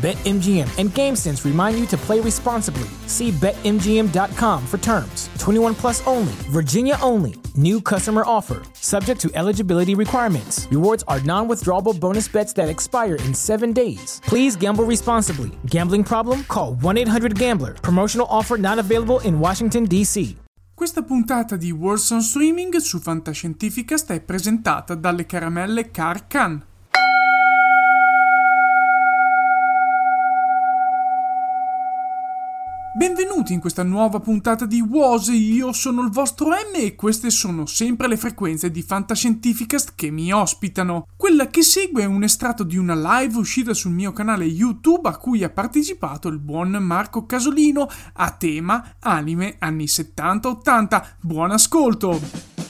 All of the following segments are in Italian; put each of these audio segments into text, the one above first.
BetMGM and GameSense remind you to play responsibly. See BetMGM.com for terms. 21 plus only, Virginia only. New customer offer, subject to eligibility requirements. Rewards are non withdrawable bonus bets that expire in seven days. Please gamble responsibly. Gambling problem? Call 1 800 Gambler. Promotional offer not available in Washington, D.C. Questa puntata di Words on su Fantascientificast è presentata dalle caramelle Carcan. Benvenuti in questa nuova puntata di WOS, io sono il vostro M e queste sono sempre le frequenze di Fantascientificast che mi ospitano. Quella che segue è un estratto di una live uscita sul mio canale YouTube a cui ha partecipato il buon Marco Casolino a tema anime anni 70-80. Buon ascolto!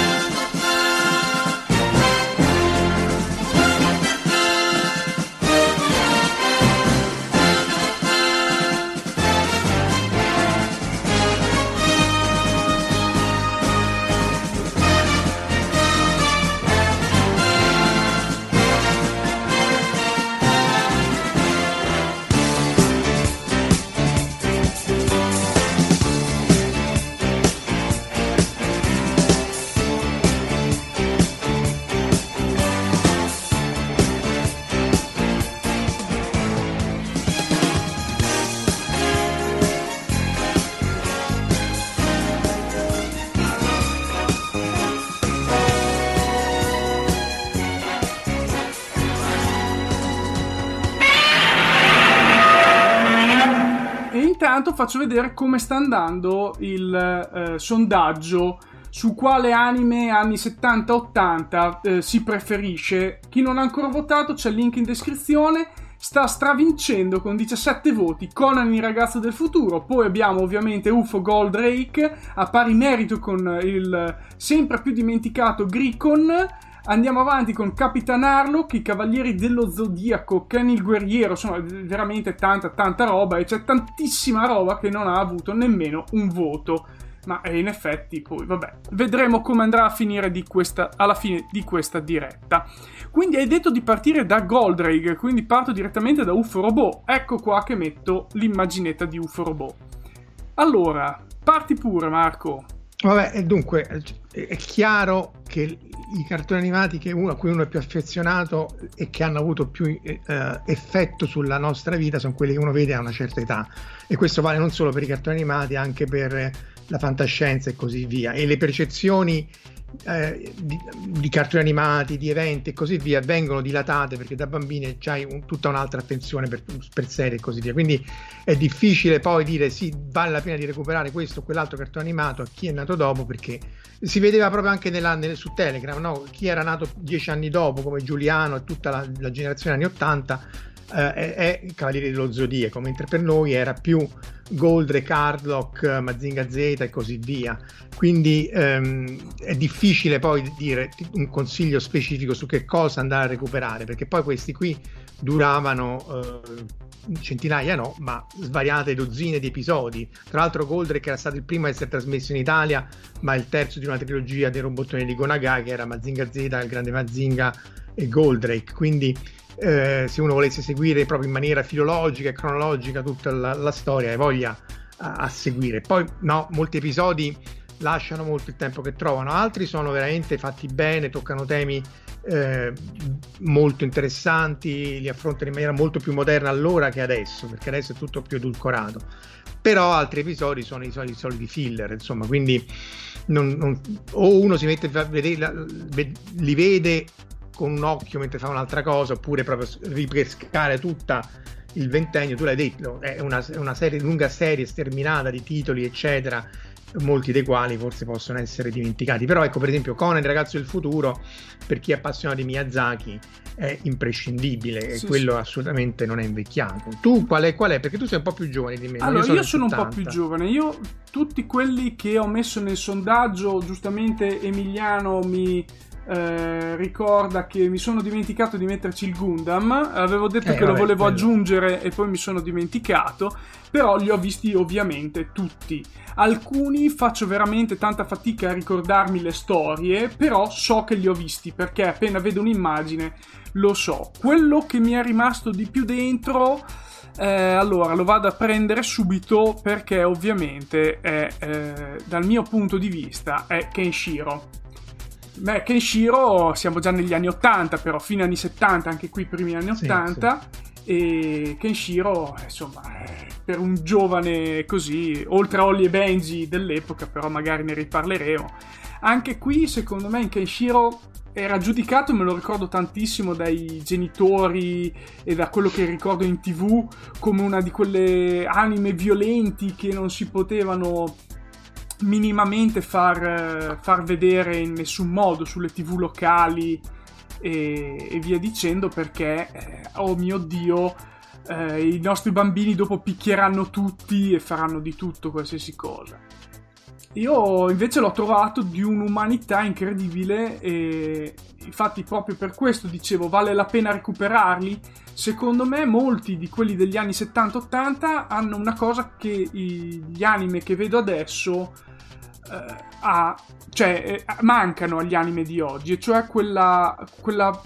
vedere come sta andando il eh, sondaggio su quale anime anni 70-80 eh, si preferisce. Chi non ha ancora votato c'è il link in descrizione. Sta stravincendo con 17 voti Conan il ragazzo del futuro. Poi abbiamo ovviamente UFO Goldrake a pari merito con il sempre più dimenticato Gricon. Andiamo avanti con Capitan Harlock, i Cavalieri dello Zodiaco, Ken il Guerriero, insomma veramente tanta tanta roba e c'è tantissima roba che non ha avuto nemmeno un voto. Ma in effetti poi vabbè, vedremo come andrà a finire questa, alla fine di questa diretta. Quindi hai detto di partire da Goldrake, quindi parto direttamente da UFO Robot. Ecco qua che metto l'immaginetta di UFO Robot. Allora, parti pure Marco. Vabbè, dunque, è chiaro che i cartoni animati uno, a cui uno è più affezionato e che hanno avuto più eh, effetto sulla nostra vita sono quelli che uno vede a una certa età. E questo vale non solo per i cartoni animati, anche per la fantascienza e così via. E le percezioni eh, di, di, cartoni animati, di eventi e così via vengono dilatate perché da bambini c'hai un, tutta un'altra attenzione per, per, serie e così via. Quindi è difficile poi dire sì, vale la pena di recuperare questo o quell'altro cartone animato a chi è nato dopo perché si vedeva proprio anche nella, nel, su Telegram, no? chi era nato dieci anni dopo come Giuliano e tutta la, la generazione anni 80 eh, è, Cavalieri dello Zodiaco, mentre per noi era più Goldrake, Hardlock, Mazinga Z e così via. Quindi ehm, è difficile poi dire un consiglio specifico su che cosa andare a recuperare, perché poi questi qui duravano eh, centinaia, no, ma svariate dozzine di episodi. Tra l'altro Goldrake era stato il primo a essere trasmesso in Italia, ma il terzo di una trilogia dei robottoni di Gonaga, che era Mazinga Z, il grande Mazinga e Goldrake. Quindi eh, se uno volesse seguire proprio in maniera filologica e cronologica tutta la, la storia e voglia a, a, seguire. Poi no, molti episodi lasciano molto il tempo che trovano, altri sono veramente fatti bene, toccano temi eh, molto interessanti, li affrontano in maniera molto più moderna allora che adesso, perché adesso è tutto più edulcorato. Però altri episodi sono i soliti, soliti filler, insomma, quindi non, non, o uno si mette a vedere, li vede con un occhio mentre fa un'altra cosa, oppure proprio ripescare tutta il ventennio, tu l'hai detto, è una, una serie, lunga serie sterminata di titoli, eccetera, molti dei quali forse possono essere dimenticati. Però ecco, per esempio, Conan, il ragazzo del futuro, per chi è appassionato di Miyazaki, è imprescindibile sì, e quello sì. assolutamente non è invecchiato. Tu qual è, qual è? Perché tu sei un po' più giovane di me. Allora, io sono, io sono un po' più giovane. Io, tutti quelli che ho messo nel sondaggio, giustamente Emiliano mi eh, ricorda che mi sono dimenticato di metterci il Gundam. Avevo detto eh, che vabbè, lo volevo quello. aggiungere e poi mi sono dimenticato. Però li ho visti ovviamente tutti. Alcuni faccio veramente tanta fatica a ricordarmi le storie, però so che li ho visti perché appena vedo un'immagine lo so. Quello che mi è rimasto di più dentro. Eh, allora lo vado a prendere subito perché ovviamente è, eh, dal mio punto di vista è Kenshiro Beh, Kenshiro siamo già negli anni 80, però fine anni 70, anche qui primi anni 80. Sì, sì. E Kenshiro, insomma, per un giovane così, oltre a Ollie e Benji dell'epoca, però magari ne riparleremo. Anche qui, secondo me, in Kenshiro era giudicato, me lo ricordo tantissimo dai genitori e da quello che ricordo in tv, come una di quelle anime violenti che non si potevano minimamente far, far vedere in nessun modo sulle tv locali e, e via dicendo perché, eh, oh mio dio, eh, i nostri bambini dopo picchieranno tutti e faranno di tutto, qualsiasi cosa. Io invece l'ho trovato di un'umanità incredibile e infatti proprio per questo dicevo vale la pena recuperarli. Secondo me molti di quelli degli anni 70-80 hanno una cosa che gli anime che vedo adesso eh, ha, cioè, eh, mancano agli anime di oggi, cioè quella, quella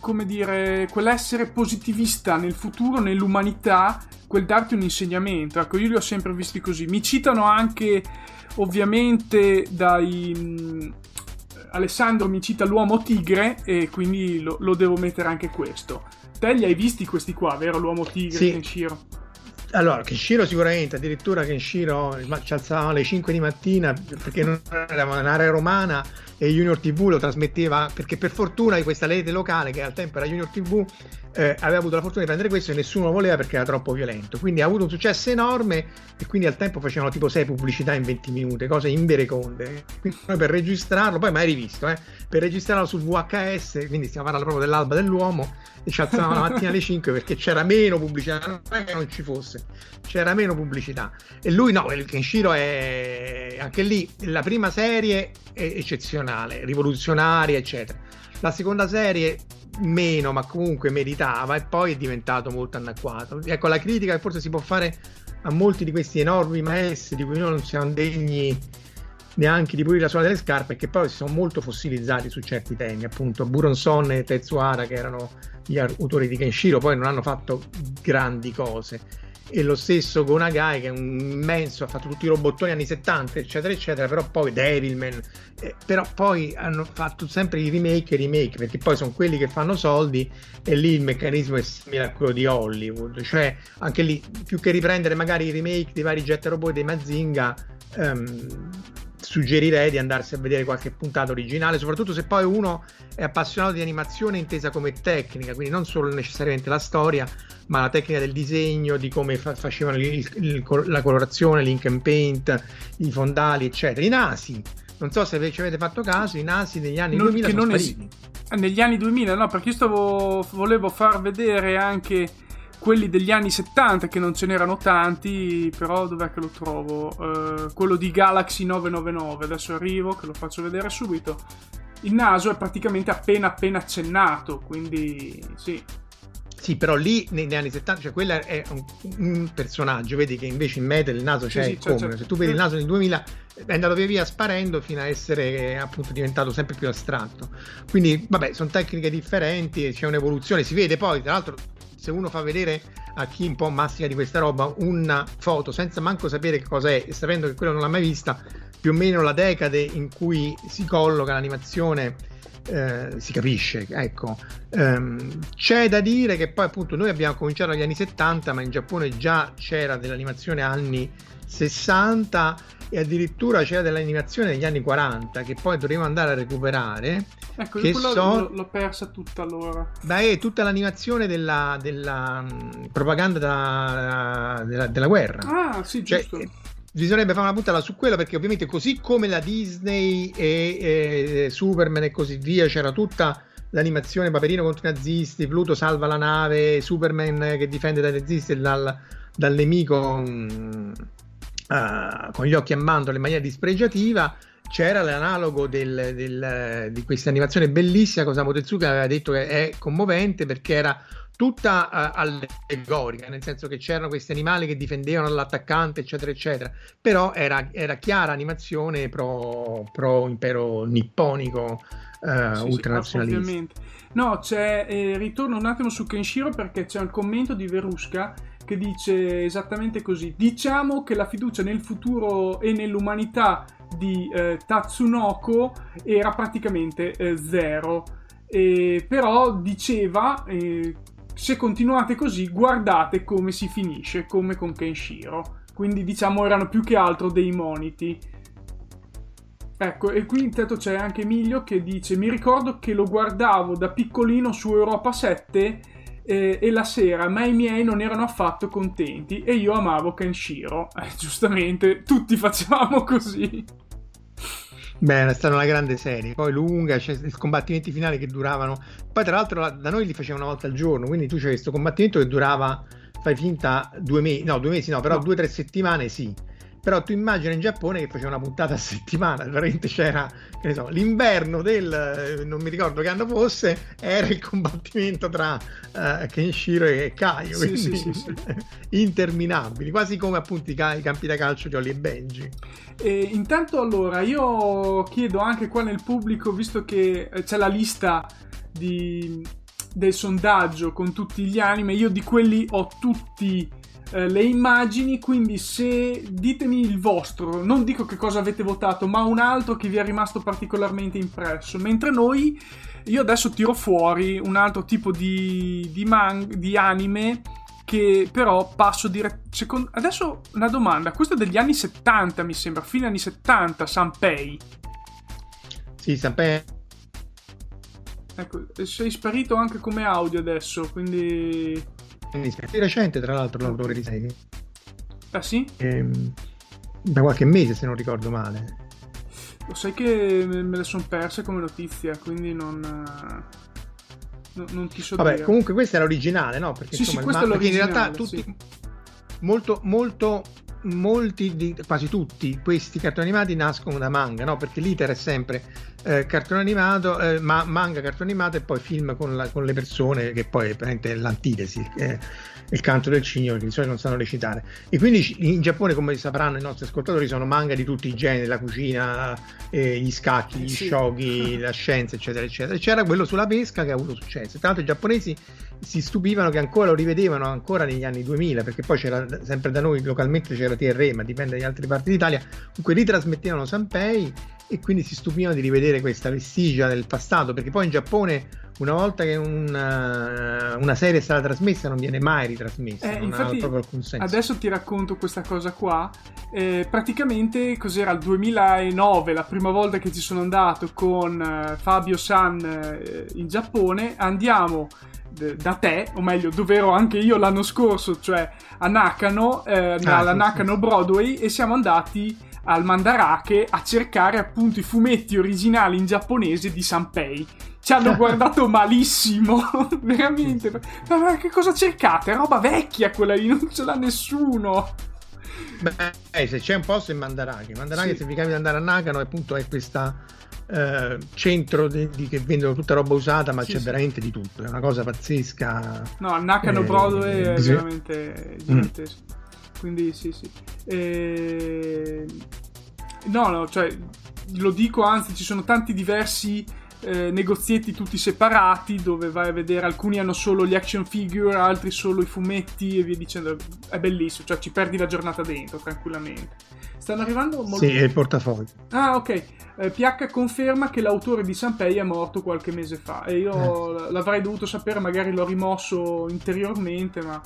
come dire, quell'essere positivista nel futuro, nell'umanità, quel darti un insegnamento. Ecco, io li ho sempre visti così. Mi citano anche, ovviamente, dai. Mh, Alessandro mi cita l'uomo tigre e quindi lo, lo, devo mettere anche questo. Te li hai visti questi qua, vero? L'uomo tigre, sì. Kenshiro? Allora, Kenshiro sicuramente, addirittura Kenshiro ci alzavamo alle 5 di mattina perché non era un'area romana e Junior TV lo trasmetteva perché per fortuna questa rete locale che al tempo era Junior TV eh, aveva avuto la fortuna di prendere questo e nessuno lo voleva perché era troppo violento. Quindi ha avuto un successo enorme e quindi al tempo facevano tipo 6 pubblicità in 20 minuti cose invereconde quindi noi per registrarlo poi mai rivisto eh, per registrarlo sul VHS quindi stiamo parlando proprio dell'alba dell'uomo e ci alzavamo la mattina alle 5 perché c'era meno pubblicità non è che non ci fosse c'era meno pubblicità. E lui no il Kenshiro è anche lì la prima serie è eccezionale rivoluzionaria eccetera. La seconda serie meno ma comunque meritava e poi è diventato molto anacquato. Ecco la critica che forse si può fare a molti di questi enormi maestri di cui noi non siamo degni neanche di pulire la suola delle scarpe che poi si sono molto fossilizzati su certi temi appunto Buronson e Tetsuara che erano gli autori di Kenshiro poi non hanno fatto grandi cose. E lo stesso Gonagai che è un immenso ha fatto tutti i robottoni anni 70 eccetera eccetera però poi Devilman eh, però poi hanno fatto sempre i remake e remake perché poi sono quelli che fanno soldi e lì il meccanismo è simile a quello di Hollywood. Cioè anche lì più che riprendere magari i remake dei vari jet robot dei Mazinga ehm, suggerirei di andarsi a vedere qualche puntata originale, soprattutto se poi uno è appassionato di animazione intesa come tecnica, quindi non solo necessariamente la storia, ma la tecnica del disegno, di come fa- facevano il, il, la colorazione, l'ink and paint, i fondali, eccetera. I nasi, non so se ci avete fatto caso, i nasi negli anni non, 2000 sono spariti. Es- negli anni 2000, no, perché io stavo, volevo far vedere anche quelli degli anni 70 che non ce n'erano tanti, però dov'è che lo trovo? Uh, quello di Galaxy 999, adesso arrivo che lo faccio vedere subito. Il naso è praticamente appena appena accennato, quindi sì. Sì, però lì negli anni 70, cioè quello è un, un, personaggio, vedi che invece in Metal il naso c'è sì, sì, come. Certo. Se tu vedi il naso nel 2000 è andato via via sparendo fino a essere appunto diventato sempre più astratto. Quindi, vabbè, sono tecniche differenti, c'è un'evoluzione, si vede poi, tra l'altro, se uno fa vedere a chi un po' mastica di questa roba una foto senza manco sapere che cosa è e sapendo che quello non l'ha mai vista, più o meno la decade in cui si colloca l'animazione eh, si capisce, ecco. Um, c'è da dire che poi appunto noi abbiamo cominciato negli anni 70, ma in Giappone già c'era dell'animazione anni 60 e addirittura c'era dell'animazione negli anni 40 che poi dovremo andare a recuperare. Ecco, che so... l'ho persa tutta allora. Beh, tutta l'animazione della, della um, propaganda da, della, della, guerra. Ah, sì, cioè, giusto. Cioè, bisognerebbe fare una puntata su quello perché ovviamente così come la Disney e, e Superman e così via c'era tutta l'animazione Paperino contro i nazisti, Pluto salva la nave, Superman che difende dai nazisti e dal, dal nemico um, uh, con gli occhi a mandorle in maniera dispregiativa c'era l'analogo del, del, di questa animazione bellissima cosa Tezuka aveva detto che è commovente perché era tutta uh, allegorica, nel senso che c'erano questi animali che difendevano l'attaccante, eccetera, eccetera. Però era, era chiara animazione pro, pro impero nipponico uh, sì, ultranazionalista. Sì, no, c'è, eh, ritorno un attimo su Kenshiro perché c'è un commento di Verusca che dice esattamente così: Diciamo che la fiducia nel futuro e nell'umanità di eh, Tatsunoko era praticamente eh, zero. Eh, però diceva eh, se continuate così guardate come si finisce, come con Kenshiro. Quindi diciamo erano più che altro dei moniti. Ecco, e qui intanto c'è anche Emilio che dice: Mi ricordo che lo guardavo da piccolino su Europa 7 eh, e la sera, ma i miei non erano affatto contenti e io amavo Kenshiro. Eh, giustamente, tutti facevamo così. Beh, è stata una grande serie, poi lunga, c'è i combattimenti finali che duravano. Poi, tra l'altro, da noi li facevano una volta al giorno, quindi tu c'è questo combattimento che durava, fai finta, due mesi, no, due mesi no, però no. due o tre settimane sì. Però tu immagina in Giappone che faceva una puntata a settimana, veramente c'era, che ne so, l'inverno del, eh, non mi ricordo che anno fosse, era il combattimento tra uh, Kenshiro e Kaio, sì, quindi sì, sì, interminabili, quasi come appunto i, ca- i, campi da calcio di Oli e Benji. E intanto allora, io chiedo anche qua nel pubblico, visto che eh, c'è la lista di, del sondaggio con tutti gli anime, io di quelli ho tutti eh, le immagini, quindi se ditemi il vostro, non dico che cosa avete votato, ma un altro che vi è rimasto particolarmente impresso, mentre noi, io adesso tiro fuori un altro tipo di, di, man- di anime che però passo direttamente... Adesso una domanda, questo è degli anni 70 mi sembra, fine anni 70, Sanpei. Sì, Sanpei Ecco, sei sparito anche come audio adesso, quindi di recente, tra l'altro, l'autore di serie. Ah sì? Ehm, da qualche mese, se non ricordo male. Lo sai che me le sono perse come notizia, quindi non, no, non ti so Vabbè, dire. comunque questa è l'originale, no? Perché sì, insomma, sì, questo ma- è l'originale, in realtà tutti sì. molto, molto molti, di, quasi tutti questi cartoni animati nascono da manga, no? Perché l'iter è sempre eh, cartone animato, eh, ma, manga, cartone animato e poi film con, la, con le persone, che poi è l'antitesi, eh, il canto del cigno, che di solito non sanno recitare. E quindi in Giappone, come sapranno i nostri ascoltatori, sono manga di tutti i generi, la cucina, eh, gli scacchi, gli sì. shogi, la scienza, eccetera, eccetera. C'era quello sulla pesca che ha avuto successo. Tra l'altro i giapponesi si stupivano che ancora lo rivedevano ancora negli anni 2000, perché poi c'era sempre da noi localmente c'era TRE, ma dipende da altre parti d'Italia, comunque ritrasmettevano Sanpei e quindi si stupivano di rivedere questa vestigia del passato, perché poi in Giappone una volta che una, una serie è stata trasmessa non viene mai ritrasmessa, eh, non ha proprio alcun senso. Adesso ti racconto questa cosa qua, eh, praticamente cos'era il 2009, la prima volta che ci sono andato con uh, Fabio San uh, in Giappone, andiamo da te, o meglio, dove ero anche io l'anno scorso, cioè a Nakano, eh, ah, alla sì, Nakano sì. Broadway, e siamo andati al Mandarake a cercare appunto i fumetti originali in giapponese di Sanpei. Ci hanno guardato malissimo, veramente. Ma che cosa cercate? Roba vecchia quella lì, non ce l'ha nessuno. Beh, se c'è un posto in Mandarake, Mandarake sì. se vi capita di andare a Nakano, appunto è questa eh, centro di, di, che vendono tutta roba usata, ma sì, c'è sì. veramente di tutto. È una cosa pazzesca. No, Nakano eh, Broadway è bisogna... veramente gigantesco. Mm. Quindi sì, sì. E... No, no, cioè, lo dico, anzi, ci sono tanti diversi eh, negozietti tutti separati dove vai a vedere alcuni hanno solo gli action figure, altri solo i fumetti e via dicendo. È bellissimo, cioè ci perdi la giornata dentro tranquillamente. Stanno arrivando molto... Sì, è il portafoglio. Ah, ok. Eh, PH conferma che l'autore di Sanpei è morto qualche mese fa e io eh. l'avrei dovuto sapere, magari l'ho rimosso interiormente, ma...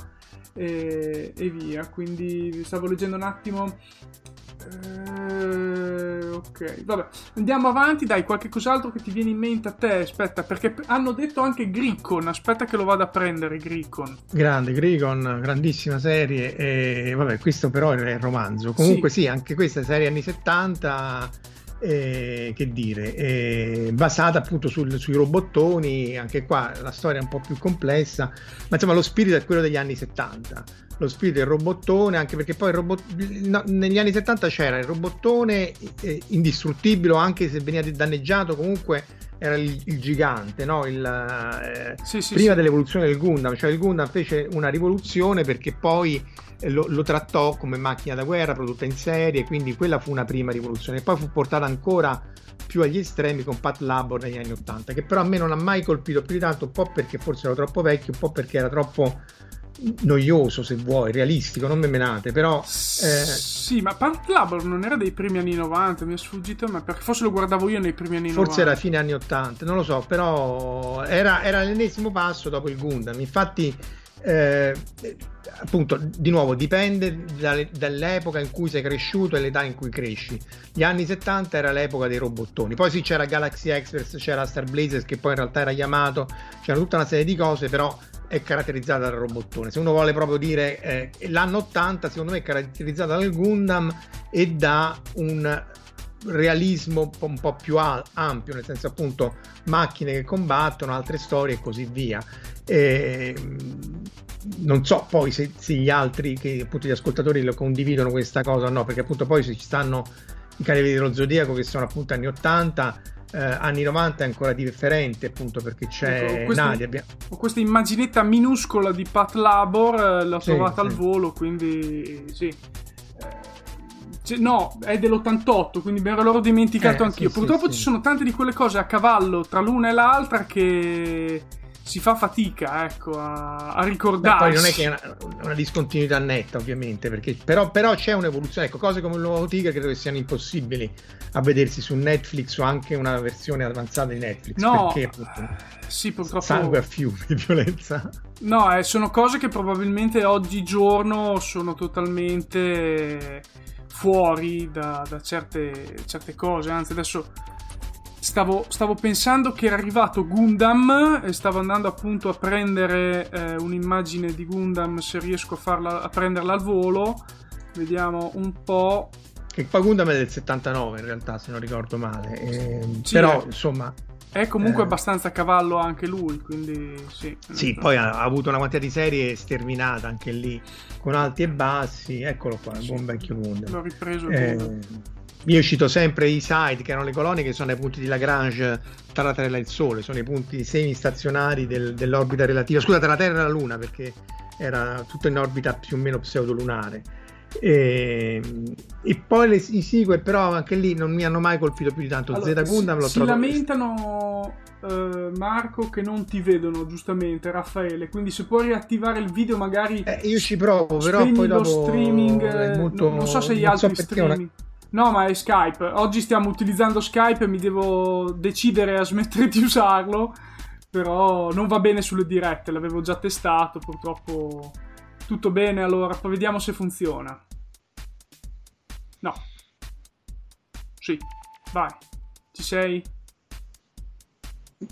E, e via. Quindi stavo leggendo un attimo eh, ok, vabbè, andiamo avanti. Dai, qualche cos'altro che ti viene in mente a te? Aspetta, perché hanno detto anche Gricon. Aspetta, che lo vado a prendere. Gricon, grande Gricon, grandissima serie. E vabbè, questo però è il romanzo. Comunque, sì, sì anche questa serie anni 70 eh, che dire, eh, basata appunto sul, sui robottoni, anche qua la storia è un po' più complessa, ma insomma lo spirito è quello degli anni 70, lo spirito del robottone, anche perché poi robot, no, negli anni 70 c'era il robottone eh, indistruttibile, anche se veniva danneggiato comunque era il, il gigante, no? il, eh, sì, sì, prima sì. dell'evoluzione del Gundam, cioè il Gundam fece una rivoluzione perché poi lo, lo, trattò come macchina da guerra prodotta in serie, quindi quella fu una prima rivoluzione. Poi fu portata ancora più agli estremi con Pat Labor negli anni 80, che però a me non ha mai colpito più di tanto, un po' perché forse ero troppo vecchio, un po' perché era troppo noioso se vuoi, realistico, non memenate, però... Eh... Sì, ma Pat Labor non era dei primi anni 90, mi è sfuggito, ma perché forse lo guardavo io nei primi anni forse 90. Forse era fine anni 80, non lo so, però era, era l'ennesimo passo dopo il Gundam, infatti eh, appunto, di nuovo, dipende dalle, dall'epoca in cui sei cresciuto e l'età in cui cresci. Gli anni 70 era l'epoca dei robottoni, poi sì c'era Galaxy Express, c'era Star Blazers che poi in realtà era Yamato, c'era tutta una serie di cose, però è caratterizzata dal robottone. Se uno vuole proprio dire eh, l'anno 80, secondo me è caratterizzata dal Gundam e da un realismo un po' più ampio, nel senso appunto macchine che combattono, altre storie e così via. E, non so poi se, se, gli altri, che appunto gli ascoltatori lo condividono questa cosa o no, perché appunto poi se ci stanno i Cavalieri dello Zodiaco che sono appunto anni 80, eh, anni 90 è ancora differente appunto perché c'è ecco, questa, Nadia. Abbiamo... Questa immaginetta minuscola di Pat Labor eh, l'ho sì, trovata sì. al volo, quindi sì. Eh, no, è dell'88, quindi me l'ero dimenticato eh, anch'io. Sì, Purtroppo ci sono tante di quelle cose a cavallo tra l'una e l'altra che si fa fatica ecco, a, a ricordarsi. poi non è che è una, una discontinuità netta, ovviamente, perché, però, però, c'è un'evoluzione. Ecco, cose come il nuovo Tigre credo che siano impossibili a vedersi su Netflix o anche una versione avanzata di Netflix. No, perché appunto, sì, purtroppo... sangue a fiume di violenza. No, eh, sono cose che probabilmente oggigiorno sono totalmente fuori da, da certe, certe cose. Anzi, adesso Stavo, stavo, pensando che era arrivato Gundam e stavo andando appunto a prendere eh, un'immagine di Gundam se riesco a, farla, a prenderla al volo. Vediamo un po'. Che poi Gundam è del 79 in realtà, se non ricordo male. Eh, sì, però è, insomma. È comunque eh, abbastanza a cavallo anche lui, quindi sì. Sì, poi ha, ha, avuto una quantità di serie sterminata anche lì, con alti e bassi. Eccolo qua, il buon vecchio Gundam. L'ho ripreso. Eh, io cito sempre i side, che erano le colonie che sono i punti di Lagrange tra la Terra e il Sole, sono i punti semistazionari del, dell'orbita relativa, scusa, tra la Terra e la Luna, perché era tutto in orbita più o meno pseudolunare. E, e poi le, i sequel, però anche lì non mi hanno mai colpito più di tanto. Allora, Z Gundam l'ho si trovato. Si lamentano, uh, Marco, che non ti vedono, giustamente, Raffaele. Quindi, se puoi riattivare il video, magari. Eh, io ci provo, però poi dopo. streaming. Molto, non, non, so se gli altri so streaming. Una No, ma è Skype. Oggi stiamo utilizzando Skype e mi devo decidere a smettere di usarlo. Però non va bene sulle dirette, l'avevo già testato, purtroppo tutto bene, allora poi vediamo se funziona. No. Sì, vai. Ci sei?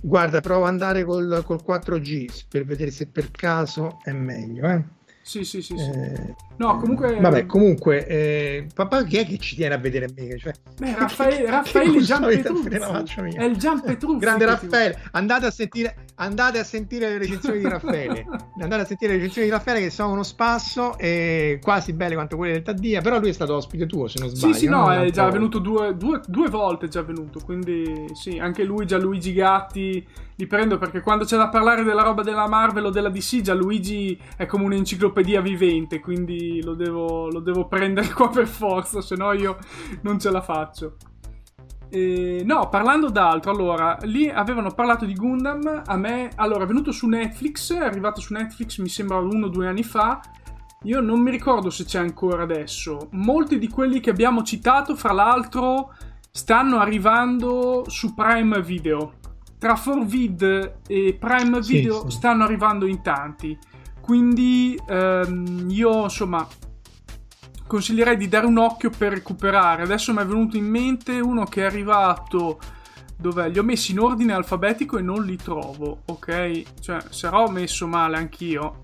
Guarda, provo ad andare col, col 4G per vedere se per caso è meglio, eh. Sì, sì, sì. sì. Eh, no, comunque. Vabbè, comunque, eh, papà, chi è che ci tiene a vedere me? Cioè, Beh, Raffaele, Raffaele Giampetruzzi. È il Giampetruzzi. Grande Raffaele, andate a sentire. andate a sentire le recensioni di Raffaele. andate a sentire le recensioni di Raffaele che sono uno spasso e quasi belle quanto quelle del Taddia. Però lui è stato ospite tuo, se non sbaglio. Sì, sì, no, è già venuto due, due, due, volte. È già venuto. Quindi, sì, anche lui, già Luigi Gatti. Li prendo perché quando c'è da parlare della roba della Marvel o della DC, già Luigi è come un'enciclopedia vivente. Quindi lo devo, lo devo prendere qua per forza, se no io non ce la faccio. Eh, no, parlando d'altro, allora, lì avevano parlato di Gundam, a me, allora, è venuto su Netflix, è arrivato su Netflix mi sembra uno o due anni fa, io non mi ricordo se c'è ancora adesso. Molti di quelli che abbiamo citato, fra l'altro, stanno arrivando su Prime Video. Tra 4Vid e Prime Video sì, sì. stanno arrivando in tanti. Quindi ehm, io, insomma, consiglierei di dare un occhio per recuperare. Adesso mi è venuto in mente uno che è arrivato. Dov'è? Li ho messi in ordine alfabetico e non li trovo, ok? Cioè, sarò messo male anch'io.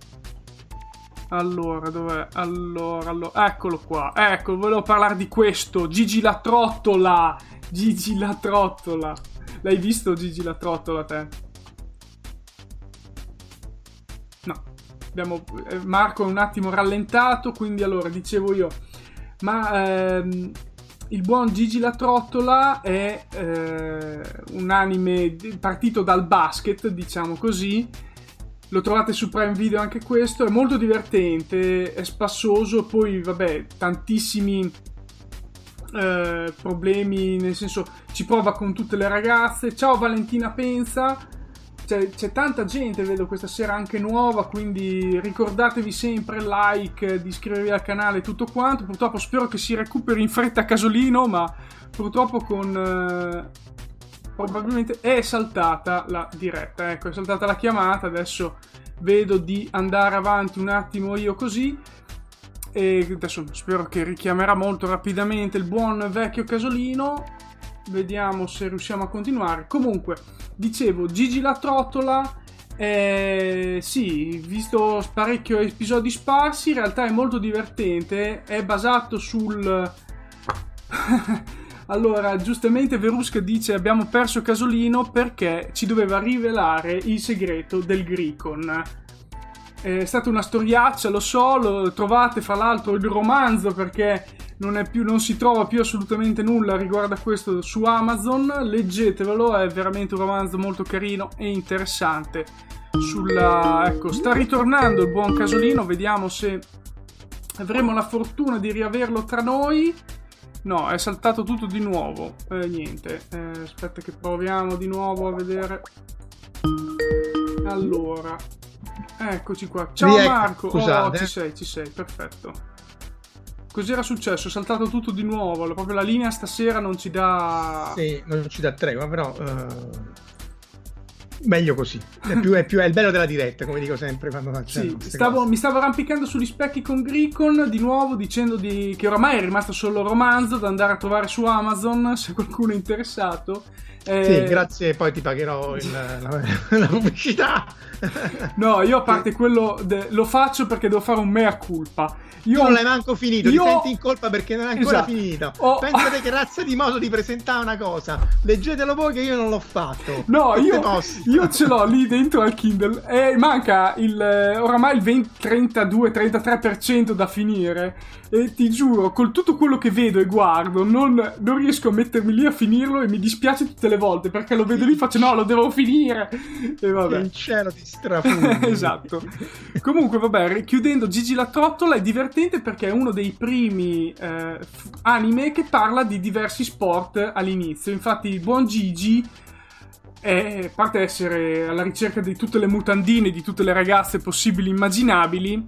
Allora, dov'è? Allora, allora, eccolo qua. Ecco, volevo parlare di questo. Gigi la trottola. Gigi la trottola. L'hai visto Gigi la trottola te? Abbiamo, eh, Marco è un attimo rallentato, quindi allora dicevo io, ma ehm, il buon Gigi la Trottola è eh, un anime partito dal basket, diciamo così. Lo trovate su Prime Video anche questo, è molto divertente, è spassoso, poi vabbè, tantissimi eh, problemi, nel senso ci prova con tutte le ragazze. Ciao Valentina Pensa, c'è, c'è, tanta gente, vedo questa sera anche nuova, quindi ricordatevi sempre like, di iscrivervi al canale e tutto quanto. Purtroppo spero che si recuperi in fretta Casolino, ma purtroppo con... Eh, probabilmente è saltata la diretta, ecco, è saltata la chiamata, adesso vedo di andare avanti un attimo io così. E adesso spero che richiamerà molto rapidamente il buon vecchio Casolino. Vediamo se riusciamo a continuare. Comunque, dicevo, Gigi la trottola. Eh, sì, visto parecchio episodi sparsi, in realtà è molto divertente. È basato sul. allora, giustamente Verusca dice: Abbiamo perso Casolino perché ci doveva rivelare il segreto del Gricon. È stata una storiaccia, lo so, lo trovate fra l'altro il romanzo perché non, più, non, si trova più assolutamente nulla riguardo a questo su Amazon. Leggetevelo, è veramente un romanzo molto carino e interessante. Sulla, ecco, sta ritornando il buon Casolino, vediamo se avremo la fortuna di riaverlo tra noi. No, è saltato tutto di nuovo. Eh, niente, eh, aspetta che proviamo di nuovo a vedere. Allora, eccoci qua. Ciao Marco, oh, ci sei, ci sei, perfetto. Cos'era successo? È saltato tutto di nuovo. Proprio la linea stasera non ci dà. Sì, non ci dà tregua, però. Uh... Meglio così, è, più, è, più, è, il bello della diretta, come dico sempre quando faccio. Sì, stavo, mi stavo arrampicando sugli specchi con Gricon di nuovo dicendo di, che oramai è rimasto solo romanzo da andare a trovare su Amazon se qualcuno è interessato. Eh... Sì, grazie, poi ti pagherò il, la, la, pubblicità. no, io a parte quello de, lo faccio perché devo fare un mea culpa io non l'hai manco finito, io... ti senti in colpa perché non è ancora esatto. finito. Oh. Pensate che razza di modo di presentare una cosa. Leggetelo voi che io non l'ho fatto. No, io, io, ce l'ho lì dentro al Kindle e manca il, eh, oramai il 20, 32, 33% da finire. E ti giuro, con tutto quello che vedo e guardo, non, non, riesco a mettermi lì a finirlo e mi dispiace tutte le volte perché lo vedo lì e faccio no, lo devo finire. E vabbè. Il cielo ti strafunge. esatto. Comunque, vabbè, chiudendo Gigi la trottola è divertente perché è uno dei primi eh, anime che parla di diversi sport all'inizio. Infatti, buon Gigi è, parte essere alla ricerca di tutte le mutandine, di tutte le ragazze possibili e immaginabili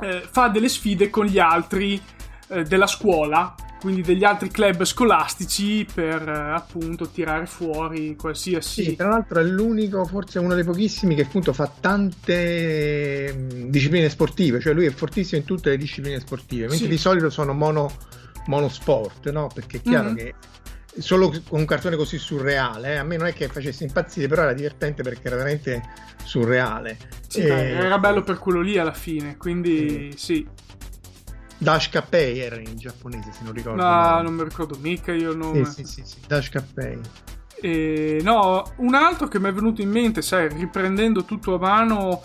eh, fa delle sfide con gli altri eh, della scuola, quindi degli altri club scolastici per eh, appunto tirare fuori qualsiasi. Sì, tra l'altro è l'unico, forse uno dei pochissimi che appunto fa tante mh, discipline sportive, cioè lui è fortissimo in tutte le discipline sportive, mentre sì. di solito sono mono, monosport, no? Perché è chiaro mm-hmm. che solo con un cartone così surreale. Eh? A me non è che facesse impazzire, però era divertente perché era veramente surreale. Sì, e... era bello per quello lì alla fine, quindi mm. sì. Dash Kappei era in giapponese, se non ricordo. No, male. non mi ricordo mica io non. Sì, sì, sì, sì. Dash Kappei. E, no, un altro che mi è venuto in mente, sai, riprendendo tutto a mano,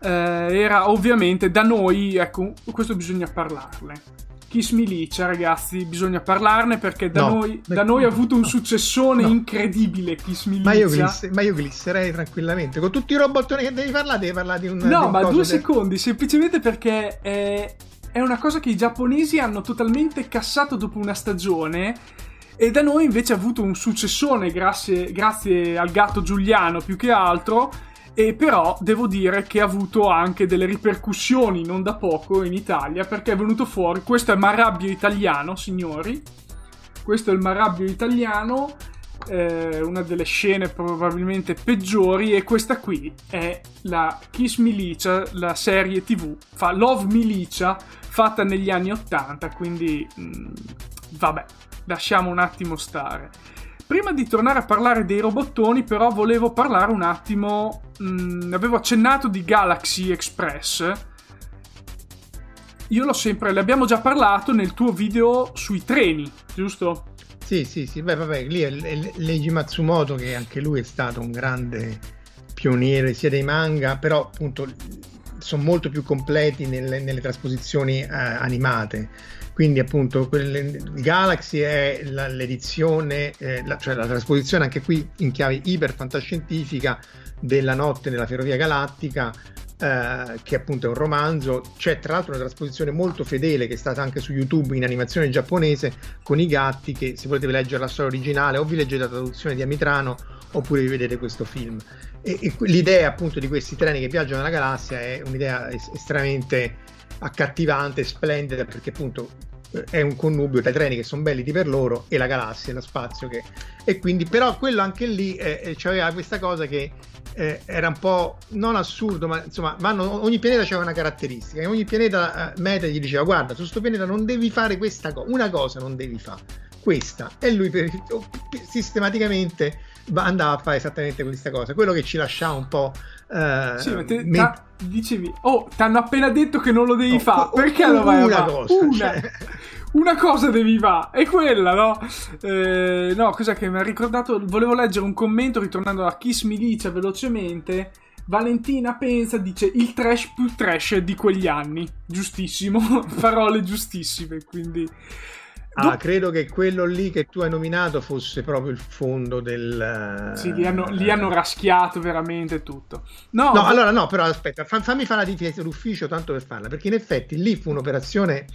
eh, era ovviamente da noi, ecco, questo bisogna parlarne. Kiss Milicia, ragazzi, bisogna parlarne perché da, no, noi, da noi, ha avuto un successone no. incredibile. Kiss Milicia. Ma io, gliss- ma io glisserei tranquillamente. Con tutti i robottoni che devi parlare, devi parlare di un. No, di ma due de... secondi, semplicemente perché è, è una cosa che i giapponesi hanno totalmente cassato dopo una stagione. E da noi invece ha avuto un successone grazie, grazie al gatto Giuliano più che altro e però devo dire che ha avuto anche delle ripercussioni non da poco in Italia perché è venuto fuori, questo è Marabbio italiano signori, questo è il Marabbio italiano, eh, una delle scene probabilmente peggiori e questa qui è la Kiss Milicia, la serie tv, fa Love Milicia fatta negli anni 80, quindi mh, mm, vabbè, lasciamo un attimo stare. Prima di tornare a parlare dei robottoni, però, volevo parlare un attimo. Mh, mm, avevo accennato di Galaxy Express. Io l'ho sempre. L'abbiamo già parlato nel tuo video sui treni, giusto? Sì, sì, sì. Beh, vabbè, lì è Leiji Matsumoto, che anche lui è stato un grande pioniere sia dei manga, però appunto sono molto più completi nelle, nelle trasposizioni eh, animate quindi appunto quelle, Galaxy è la, l'edizione, eh, la, cioè la trasposizione anche qui in chiave iper fantascientifica della notte nella ferrovia galattica eh, che appunto è un romanzo. C'è tra l'altro una trasposizione molto fedele che è stata anche su YouTube in animazione giapponese con i gatti che se volete leggere la storia originale o vi leggete la traduzione di Amitrano oppure vi vedete questo film. E, e l'idea appunto di questi treni che viaggiano nella galassia è un'idea es- estremamente accattivante, splendida perché appunto è un connubio tra i treni che sono belli per loro e la galassia, lo spazio che... e quindi però quello anche lì eh, eh aveva questa cosa che eh, era un po' non assurdo ma insomma vanno, ogni pianeta aveva una caratteristica e ogni pianeta eh, Meta gli diceva guarda su questo pianeta non devi fare questa cosa una cosa non devi fare questa e lui per, sistematicamente andava a fare esattamente questa cosa quello che ci lasciava un po' Uh, sì, ma te, me... dicevi, oh, ti hanno appena detto che non lo devi oh, fare, oh, perché lo vai a fare? Cosa, una, cioè... una cosa devi fare, è quella, no? Eh, no, cos'è che mi ha ricordato? Volevo leggere un commento ritornando a Kiss Milicia velocemente. Valentina pensa, dice il trash più trash di quegli anni. Giustissimo, parole giustissime, quindi... Ah, credo che quello lì che tu hai nominato fosse proprio il fondo del... Sì, li hanno, li hanno raschiato veramente tutto. No, no allora no, però aspetta, fammi fare la difesa d'ufficio tanto per farla, perché in effetti lì fu un'operazione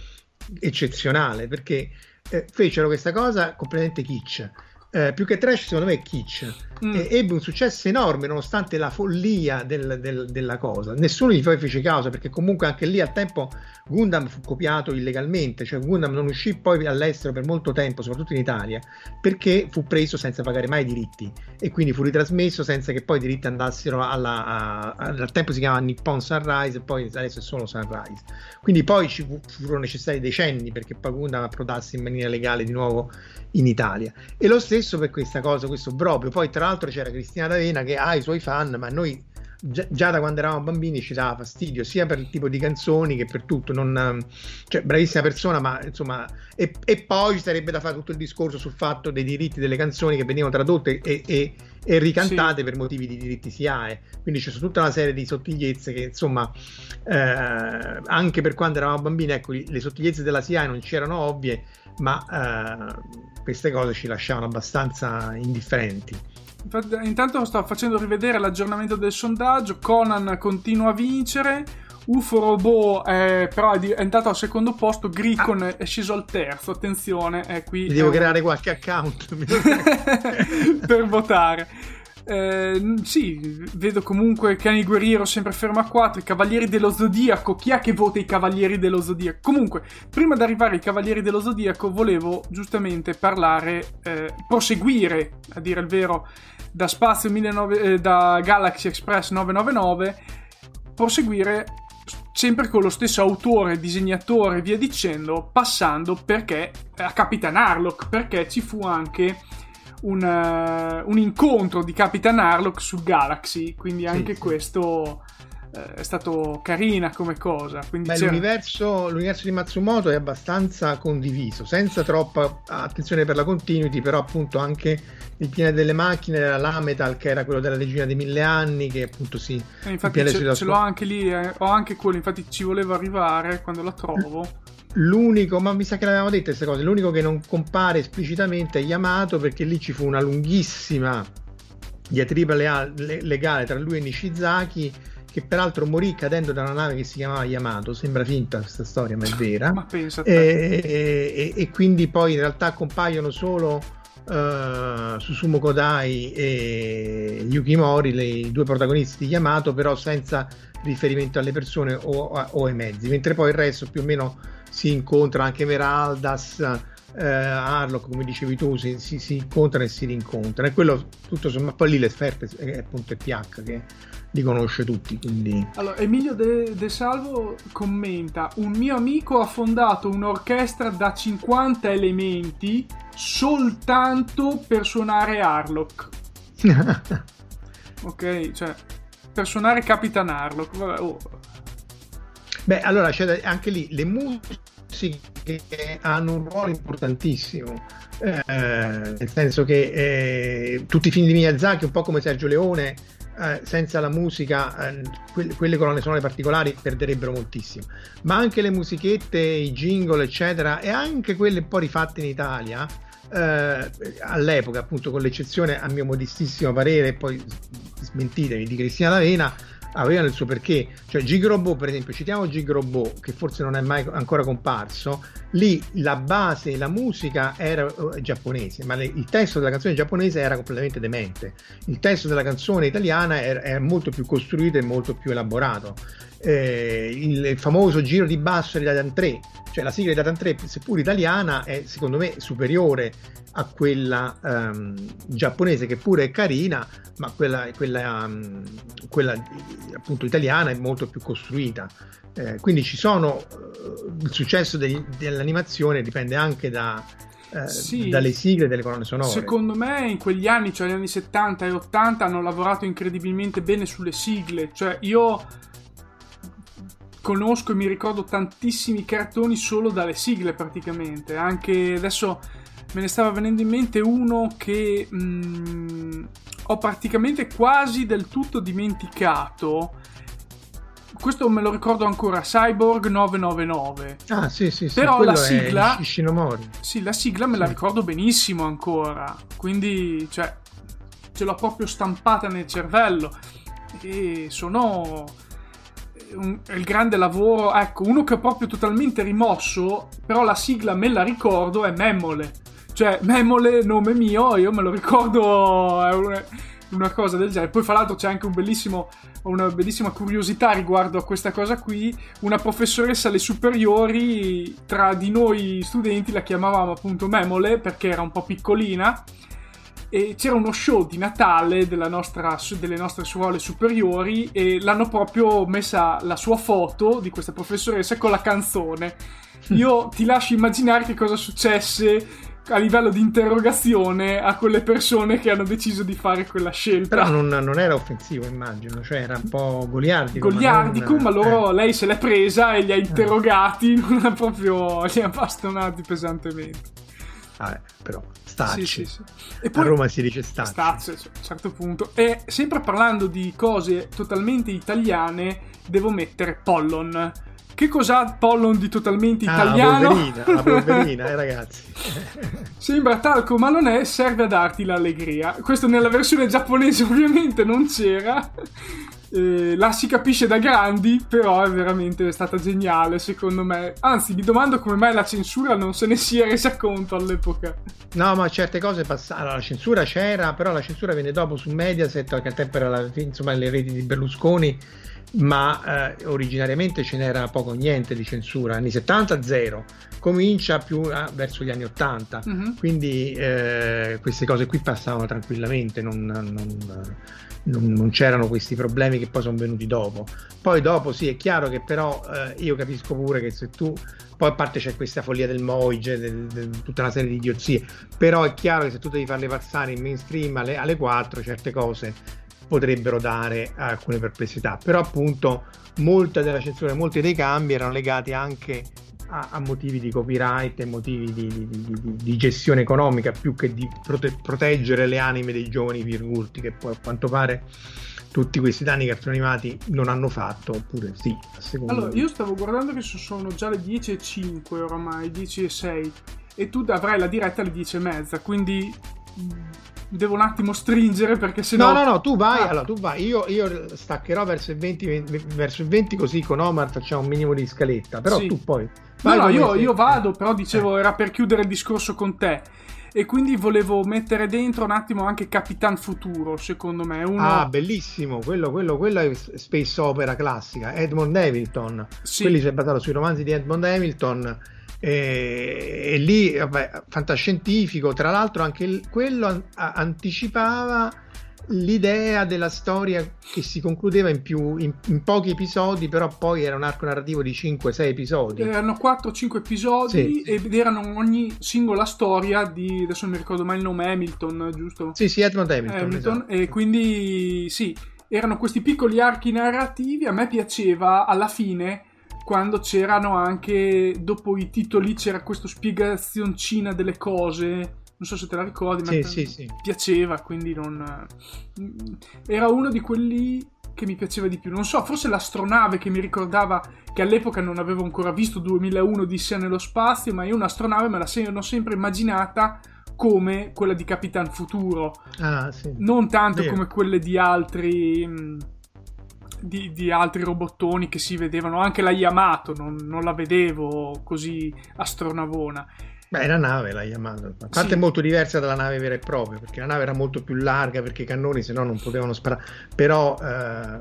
eccezionale, perché eh, fecero questa cosa completamente kitsch eh, più che trash secondo me è kitsch mm. ebbe un successo enorme nonostante la follia del, del, della cosa nessuno gli fece causa perché comunque anche lì al tempo Gundam fu copiato illegalmente cioè Gundam non uscì poi all'estero per molto tempo soprattutto in Italia perché fu preso senza pagare mai i diritti e quindi fu ritrasmesso senza che poi i diritti andassero alla, al tempo si chiamava Nippon Sunrise e poi adesso è solo Sunrise quindi poi ci fu, furono necessari decenni perché poi Gundam approdasse in maniera legale di nuovo in Italia e lo stesso per questa cosa, questo proprio. Poi, tra l'altro, c'era Cristina D'Avena che ha i suoi fan, ma noi già, già, da quando eravamo bambini ci dava fastidio, sia per il tipo di canzoni che per tutto. Non, cioè, bravissima persona, ma insomma. E, e, poi ci sarebbe da fare tutto il discorso sul fatto dei diritti delle canzoni che venivano tradotte e, e, e ricantate sì. per motivi di diritti SIAE. Quindi c'è tutta una serie di sottigliezze che, insomma, eh, anche per quando eravamo bambini, ecco, le sottigliezze della SIAE non c'erano ovvie ma eh, queste cose ci lasciavano abbastanza indifferenti. Intanto sto facendo rivedere l'aggiornamento del sondaggio, Conan continua a vincere, UFO Robot è, però è, è entrato al secondo posto, Gricon ah. è sceso al terzo, attenzione, è qui... Mi devo è... creare qualche account. Per votare. Eh, sì, vedo comunque Cani Guerriero sempre fermo a 4, i Cavalieri dello Zodiaco, chi è che vota i Cavalieri dello Zodiaco? Comunque, prima di arrivare ai Cavalieri dello Zodiaco volevo giustamente parlare, eh, proseguire, a dire il vero, da Spazio 19, eh, da Galaxy Express 999, proseguire sempre con lo stesso autore, disegnatore e via dicendo, passando perché a Capitan Harlock, perché ci fu anche un, uh, un incontro di Capitan Harlock su Galaxy, quindi anche sì, questo eh, è stato carina come cosa. Beh, l'universo, l'universo, di Matsumoto è abbastanza condiviso, senza troppa attenzione per la continuity, però appunto anche il pianeta delle macchine, la Lametal, che era quello della regina dei mille anni, che appunto si... Eh, infatti ce, ce l'ho anche lì, eh, ho anche quello, infatti ci volevo arrivare quando la trovo. L'unico, ma mi sa che l'avevamo detto queste cose, l'unico che non compare esplicitamente è Yamato perché lì ci fu una lunghissima diatriba legale tra lui e Nishizaki che peraltro morì cadendo da una nave che si chiamava Yamato, sembra finta questa storia, ma è vera. ma pensa e, e, e, quindi poi in realtà compaiono solo uh, Susumu Kodai e Yuki Mori, le, i due protagonisti di Yamato, però senza riferimento alle persone o, o, ai mezzi, mentre poi il resto più o meno si incontra anche Meraldas. Uh, Harlock, come dicevi tu, si, si, si, incontrano e si rincontrano. E quello tutto sommato, poi lì l'esperte è appunto è PH che li conosce tutti. Quindi... Allora, Emilio De, De, Salvo commenta: Un mio amico ha fondato un'orchestra da 50 elementi soltanto per suonare Harlock. ok, cioè per suonare Capitan Harlock. Vabbè, oh. Beh, allora c'è anche lì le musiche hanno un ruolo importantissimo. Eh, nel senso che eh, tutti i film di Miyazaki, un po' come Sergio Leone, eh, senza la musica, eh, que- quelle colonne sonore particolari perderebbero moltissimo. Ma anche le musichette, i jingle, eccetera, e anche quelle un po' rifatte in Italia, eh, all'epoca, appunto, con l'eccezione, a mio modestissimo parere, poi smentitevi, di Cristina D'Avena, avevano il suo perché. Cioè, Gigrobot, per esempio, citiamo Gigrobot, che forse non è mai ancora comparso. Lì la base, la musica era uh, giapponese, ma le, il testo della canzone giapponese era completamente demente. Il testo della canzone italiana era, era molto più costruito e molto più elaborato. Eh, il famoso giro di basso di Datan 3, cioè la sigla di Datan 3, seppur italiana, è secondo me superiore a quella um, giapponese che pure è carina, ma quella, quella, um, quella, appunto italiana è molto più costruita. Eh, quindi ci sono uh, il successo degli, dell'animazione dipende anche da, eh, sì, dalle sigle delle colonne sonore. Secondo me in quegli anni, cioè negli anni 70 e 80, hanno lavorato incredibilmente bene sulle sigle. Cioè io conosco e mi ricordo tantissimi cartoni solo dalle sigle praticamente. Anche adesso me ne stava venendo in mente uno che mh, mm, ho praticamente quasi del tutto dimenticato. Questo me lo ricordo ancora, Cyborg 999. Ah, sì, sì, sì. Però la sigla... Shinomori. Sì, la sigla me sì. la ricordo benissimo ancora. Quindi, cioè, ce l'ho proprio stampata nel cervello. E sono... Un, il grande lavoro, ecco, uno che ho proprio totalmente rimosso, però la sigla me la ricordo, è Memole cioè, Memole, nome mio, io me lo ricordo, è una, una cosa del genere. Poi, fra l'altro, c'è anche un bellissimo, una bellissima curiosità riguardo a questa cosa qui. Una professoressa alle superiori, tra di noi studenti, la chiamavamo appunto Memole perché era un po' piccolina. E c'era uno show di Natale nostra, delle nostre suore superiori e l'hanno proprio messa la sua foto di questa professoressa con la canzone. Io ti lascio immaginare che cosa successe a livello di interrogazione a quelle persone che hanno deciso di fare quella scelta. Però non, non era offensivo, immagino, cioè era un po' goliardico. Goliardico, ma, non... ma loro, eh. lei se l'è presa e li ha interrogati, eh. non ha proprio, li ha bastonati pesantemente. Vabbè, però, stacci. Sì, sì, sì. E poi, a Roma si dice stacci. Stacci, a un certo punto. E sempre parlando di cose totalmente italiane, devo mettere Pollon che cos'ha Pollon di totalmente italiano? Ah, la polverina, la polverina, eh, ragazzi. Sembra talco, ma non è, serve a darti l'allegria. Questo nella versione giapponese ovviamente non c'era. Eh, la si capisce da grandi, però è veramente stata geniale secondo me. Anzi, mi domando come mai la censura non se ne sia resa conto all'epoca. No, ma certe cose passavano. La censura c'era, però la censura viene dopo su Mediaset, che al tempo era la, insomma, le reti di Berlusconi ma eh, originariamente ce n'era poco niente di censura, anni 70 zero, comincia più ah, verso gli anni 80, uh-huh. quindi eh, queste cose qui passavano tranquillamente, non, non, non, non, c'erano questi problemi che poi sono venuti dopo. Poi dopo sì, è chiaro che però eh, io capisco pure che se tu, poi a parte c'è questa follia del Moige, tutta una serie di idiozie, però è chiaro che se tu devi farle passare in mainstream alle, alle 4 certe cose potrebbero dare alcune perplessità. Però appunto molta della censura, molti dei cambi erano legati anche a motivi di copyright e motivi di, di, di, di, gestione economica più che di prote- proteggere le anime dei giovani virgulti che poi a quanto pare tutti questi danni cartoni animati non hanno fatto oppure sì allora io stavo guardando che sono già le 10.05 oramai 10.06 e tu avrai la diretta alle 10.30 quindi devo un attimo stringere perché se no no no tu vai ah. allora tu vai io, io staccherò verso il 20, 20, verso il 20 così con Omar facciamo un minimo di scaletta però sì. tu poi no no io, io, vado però dicevo eh. era per chiudere il discorso con te e quindi volevo mettere dentro un attimo anche Capitan Futuro secondo me Uno... ah bellissimo quello, quello, quello, è space opera classica Edmond Hamilton sì. quelli si è basato sui romanzi di Edmond Hamilton e, e lì, vabbè, fantascientifico, tra l'altro anche il, quello an- anticipava l'idea della storia che si concludeva in, più, in, in, pochi episodi, però poi era un arco narrativo di 5-6 episodi. Erano 4-5 episodi sì, ed erano ogni singola storia di, adesso non mi ricordo mai il nome, Hamilton, giusto? Sì, sì, Edmund Hamilton. Hamilton esatto. E quindi sì, erano questi piccoli archi narrativi, a me piaceva alla fine quando c'erano anche dopo i titoli c'era questa spiegazioncina delle cose non so se te la ricordi sì, ma sì, sì. piaceva quindi non era uno di quelli che mi piaceva di più non so forse l'astronave che mi ricordava che all'epoca non avevo ancora visto 2001 di sé nello spazio ma io un'astronave me la sono sempre immaginata come quella di Capitan Futuro ah, sì. non tanto Vero. come quelle di altri di, di, altri robottoni che si vedevano, anche la Yamato non, non la vedevo così astronavona. Beh, la nave, la Yamato, a parte sì. è molto diversa dalla nave vera e propria, perché la nave era molto più larga, perché i cannoni se no non potevano sparare, però eh,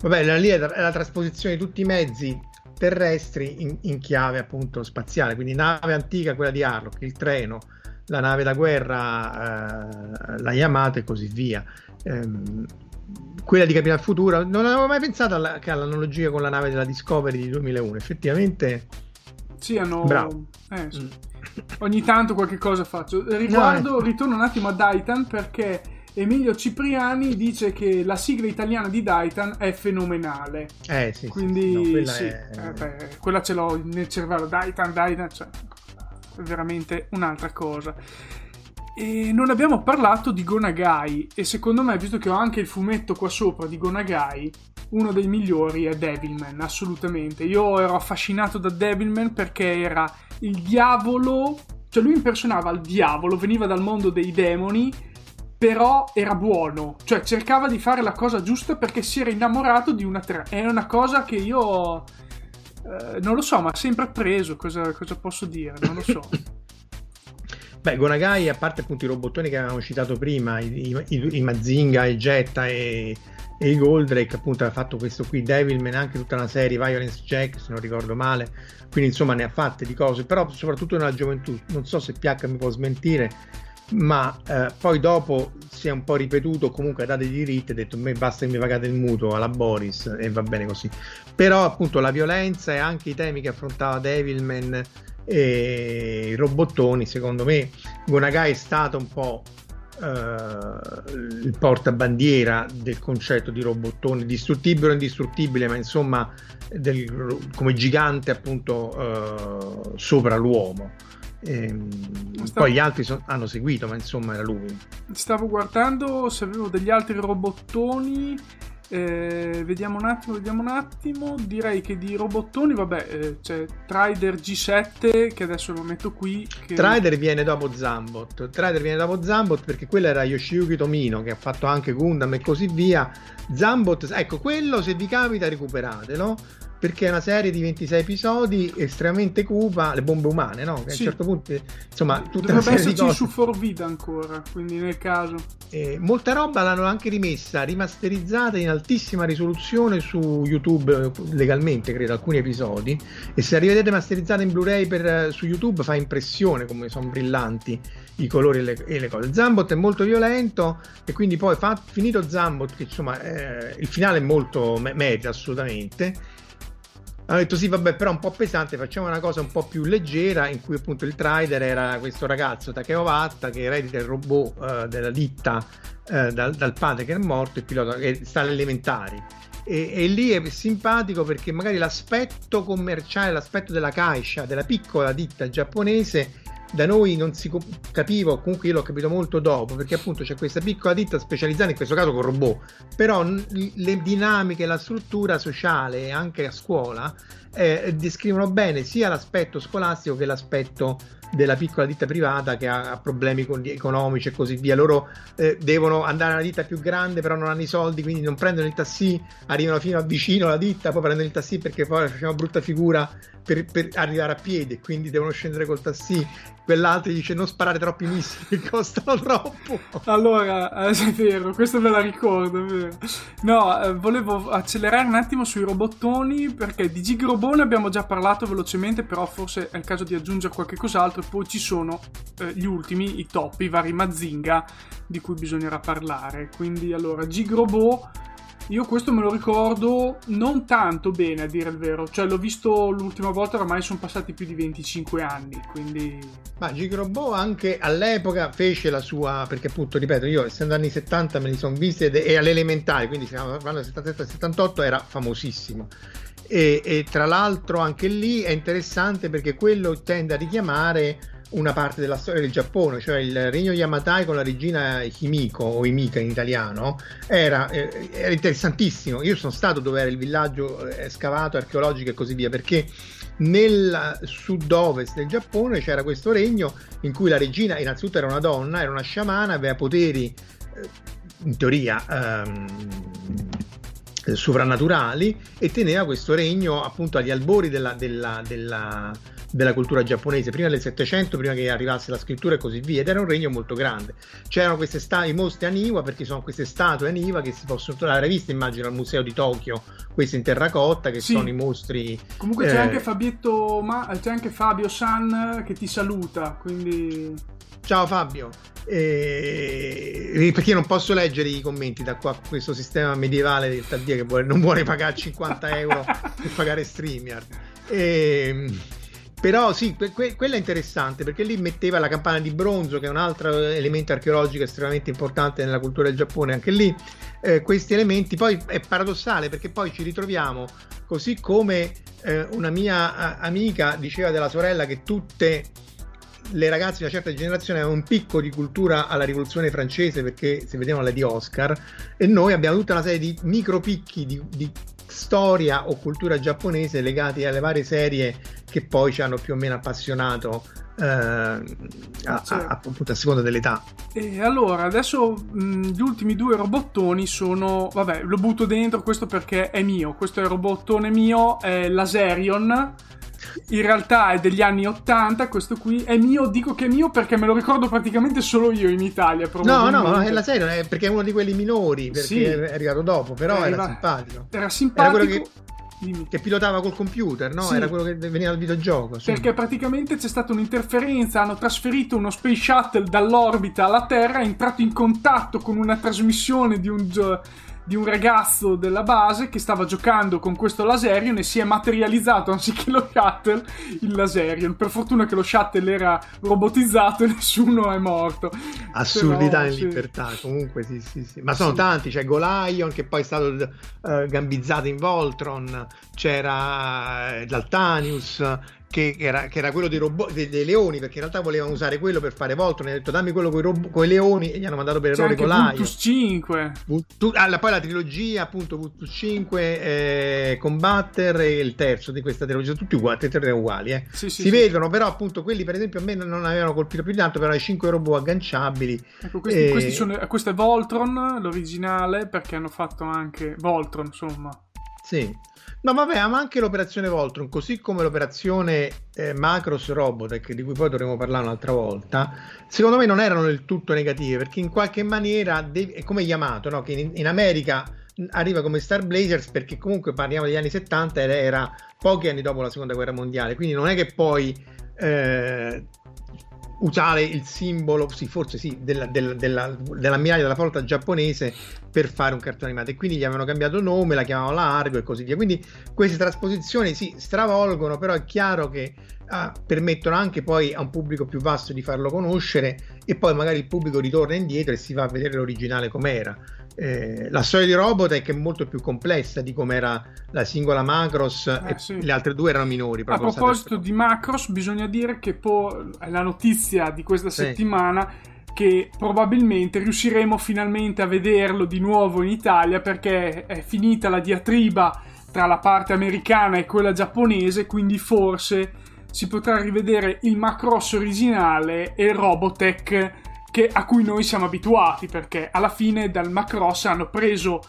vabbè, lì è la, è la trasposizione di tutti i mezzi terrestri in, in, chiave appunto spaziale, quindi nave antica, quella di Harlock, il treno, la nave da guerra, eh, la Yamato e così via. Ehm, quella di Capital Futuro. Non avevo mai pensato alla, all'analogia con la nave della Discovery di 2001. Effettivamente, sì, hanno. Bravo. Eh, sì. Mm. Ogni tanto qualche cosa faccio. Riguardo, no, ritorno un attimo a Daitan perché Emilio Cipriani dice che la sigla italiana di Daitan è fenomenale. Eh sì. Quindi, no, quella, sì, è... eh, beh, quella ce l'ho nel cervello. Daitan, Daitan, cioè, è veramente un'altra cosa. E non abbiamo parlato di Gonagai e secondo me, visto che ho anche il fumetto qua sopra di Gonagai, uno dei migliori è Devilman, assolutamente. Io ero affascinato da Devilman perché era il diavolo, cioè lui impersonava il diavolo, veniva dal mondo dei demoni, però era buono, cioè cercava di fare la cosa giusta perché si era innamorato di una tre. È una cosa che io... Eh, non lo so, ma sempre preso, cosa, cosa posso dire? Non lo so. Beh, Gonagai, a parte appunto i robottoni che avevamo citato prima, i, i, i Mazinga, i Jetta e, e i Goldrake, appunto ha fatto questo qui, Devilman, anche tutta una serie, Violence Jack, se non ricordo male, quindi insomma ne ha fatte di cose, però soprattutto nella gioventù, non so se PH mi può smentire, ma eh, poi dopo si è un po' ripetuto, comunque ha dato i diritti, ha detto me basta che mi pagate il mutuo alla Boris e va bene così. Però appunto la violenza e anche i temi che affrontava Devilman e i robottoni secondo me Gonagai è stato un po' eh, il portabandiera del concetto di robottone distruttibile o indistruttibile ma insomma del, come gigante appunto eh, sopra l'uomo. E, Stavo... poi gli altri so- hanno seguito ma insomma era lui. Stavo guardando se avevo degli altri robottoni eh, vediamo un attimo, vediamo un attimo. Direi che di robottoni, vabbè, eh, c'è Trider G7 che adesso lo metto qui. Che... Trider viene dopo Zambot. Trider viene dopo Zambot perché quello era Yoshiyuki Tomino che ha fatto anche Gundam e così via. Zambot, ecco, quello se vi capita recuperatelo perché è una serie di 26 episodi estremamente cupa, le bombe umane, no? Che sì. a un certo punto, insomma, tutta Dovrebbe una esserci su Forvida ancora, quindi nel caso. Eh, molta roba l'hanno anche rimessa, rimasterizzata in altissima risoluzione su YouTube legalmente, credo, alcuni episodi. E se la rivedete masterizzata in Blu-ray per, su YouTube fa impressione come sono brillanti i colori e le, e le, cose. Zambot è molto violento e quindi poi fa, finito Zambot, che insomma eh, il finale è molto me- media assolutamente hanno detto sì, vabbè, però un po' pesante, facciamo una cosa un po' più leggera, in cui appunto il trader era questo ragazzo Takeo Vatta che eredita il robot uh, della ditta uh, dal, dal, padre che è morto, il pilota che sta alle elementari. E, e, lì è simpatico perché magari l'aspetto commerciale, l'aspetto della caixa, della piccola ditta giapponese da noi non si capiva, o comunque io l'ho capito molto dopo, perché appunto c'è questa piccola ditta specializzata, in questo caso con robot, però le dinamiche, la struttura sociale anche a scuola eh, descrivono bene sia l'aspetto scolastico che l'aspetto della piccola ditta privata che ha, problemi economici e così via. Loro eh, devono andare alla ditta più grande, però non hanno i soldi, quindi non prendono il taxi, arrivano fino a vicino alla ditta, poi prendono il taxi perché poi facciamo brutta figura per, per, arrivare a piedi, quindi devono scendere col taxi. Quell'altro dice non sparare troppi missili costano troppo. Allora, eh, è vero, questo me la ricordo. No, eh, volevo accelerare un attimo sui robottoni perché di Gigrobone abbiamo già parlato velocemente, però forse è il caso di aggiungere qualche cos'altro. Poi ci sono eh, gli ultimi, i top, i vari Mazinga di cui bisognerà parlare. Quindi allora, Gigrobot io questo me lo ricordo non tanto bene, a dire il vero. Cioè, l'ho visto l'ultima volta, ormai sono passati più di 25 anni, quindi... Ma Gigrobot anche all'epoca fece la sua... Perché appunto, ripeto, io essendo anni 70 me li sono viste e all'elementare, quindi parlando del 77-78, era famosissimo. E, e tra l'altro anche lì è interessante perché quello tende a richiamare una parte della storia del Giappone, cioè il regno Yamatai con la regina Himiko o Himika in italiano, era, eh, era interessantissimo. Io sono stato dove era il villaggio eh, scavato, archeologico e così via, perché nel sud-ovest del Giappone c'era questo regno in cui la regina innanzitutto era una donna, era una sciamana, aveva poteri eh, in teoria ehm, sovrannaturali e teneva questo regno appunto agli albori della, della, della della cultura giapponese, prima del 700, prima che arrivasse la scrittura e così via, ed era un regno molto grande. C'erano queste sta- i mostri a Niwa, perché sono queste statue a Niwa che si possono trovare, viste immagino al museo di Tokyo, queste in terracotta che sì. sono i mostri. Comunque c'è eh... anche Fabietto, ma c'è anche Fabio San che ti saluta, quindi... Ciao Fabio. Eh, perché io non posso leggere i commenti da qua questo sistema medievale del Taldia che vuole, non vuole pagare 50 euro per pagare StreamYard. Eh, però sì, que- quella è interessante perché lì metteva la campana di bronzo, che è un altro elemento archeologico estremamente importante nella cultura del Giappone. Anche lì eh, questi elementi, poi è paradossale perché poi ci ritroviamo, così come eh, una mia a- amica diceva della sorella che tutte le ragazze di una certa generazione avevano un picco di cultura alla rivoluzione francese perché si vedevano le di Oscar e noi abbiamo tutta una serie di micro picchi di, di storia o cultura giapponese legati alle varie serie che poi ci hanno più o meno appassionato eh, a, a, appunto a seconda dell'età. E allora, adesso mh, gli ultimi due robottoni sono, vabbè, lo butto dentro questo perché è mio, questo è il robottone mio, è l'Aserion in realtà è degli anni 80, questo qui è mio, dico che è mio perché me lo ricordo praticamente solo io in Italia. No, no, è la serie, è perché è uno di quelli minori, perché sì. è arrivato dopo, però era, era simpatico. Era simpatico. Era quello che, che pilotava col computer, no? Sì. Era quello che veniva dal videogioco. Sì. Perché praticamente c'è stata un'interferenza, hanno trasferito uno space shuttle dall'orbita alla Terra, è entrato in contatto con una trasmissione di un di un ragazzo della base che stava giocando con questo Laserion e si è materializzato anziché lo shuttle il Laserion. Per fortuna che lo shuttle era robotizzato e nessuno è morto. Assurdità Però, in sì. libertà, comunque sì, sì, sì. Ma sono sì. tanti, c'è Golion che poi è stato uh, gambizzato in Voltron, c'era Daltanius, eh, che era, che era quello dei, robot, dei, dei, leoni, perché in realtà volevano usare quello per fare Voltron. Mi ha detto dammi quello con i leoni e gli hanno mandato per errore con l'AIO. Vultus 5. Vultus, ah, poi la trilogia, appunto, Vultus 5, eh, Combatter e il terzo di questa trilogia, tutti uguali, tutti e tre uguali. Eh. Sì, sì, si sì. vedono, però appunto quelli per esempio a me non avevano colpito più di tanto, però i 5 robot agganciabili. Ecco, questi, eh... questi sono, questo è Voltron, l'originale, perché hanno fatto anche Voltron, insomma. Sì, No, vabbè, ma anche l'operazione Voltron, così come l'operazione eh, Macros Robotech, di cui poi dovremo parlare un'altra volta, secondo me non erano del tutto negative, perché in qualche maniera devi, è come Yamato, no? che in, in, America arriva come Star Blazers, perché comunque parliamo degli anni 70 ed era pochi anni dopo la seconda guerra mondiale, quindi non è che poi eh, usare il simbolo, sì, forse sì, della, della, della, dell'ammiraglio della flotta giapponese per fare un cartone animato e quindi gli avevano cambiato nome, la chiamavano Largo e così via. Quindi queste trasposizioni si sì, stravolgono, però è chiaro che ah, permettono anche poi a un pubblico più vasto di farlo conoscere e poi magari il pubblico ritorna indietro e si va a vedere l'originale com'era. Eh, la storia di Robotech è molto più complessa di come era la singola Macross eh, e sì. le altre due erano minori. A proposito di Macross, bisogna dire che po- la notizia di questa sì. settimana che probabilmente riusciremo finalmente a vederlo di nuovo in Italia perché è finita la diatriba tra la parte americana e quella giapponese, quindi forse si potrà rivedere il Macross originale e il Robotech che, a cui noi siamo abituati perché alla fine dal Macross hanno preso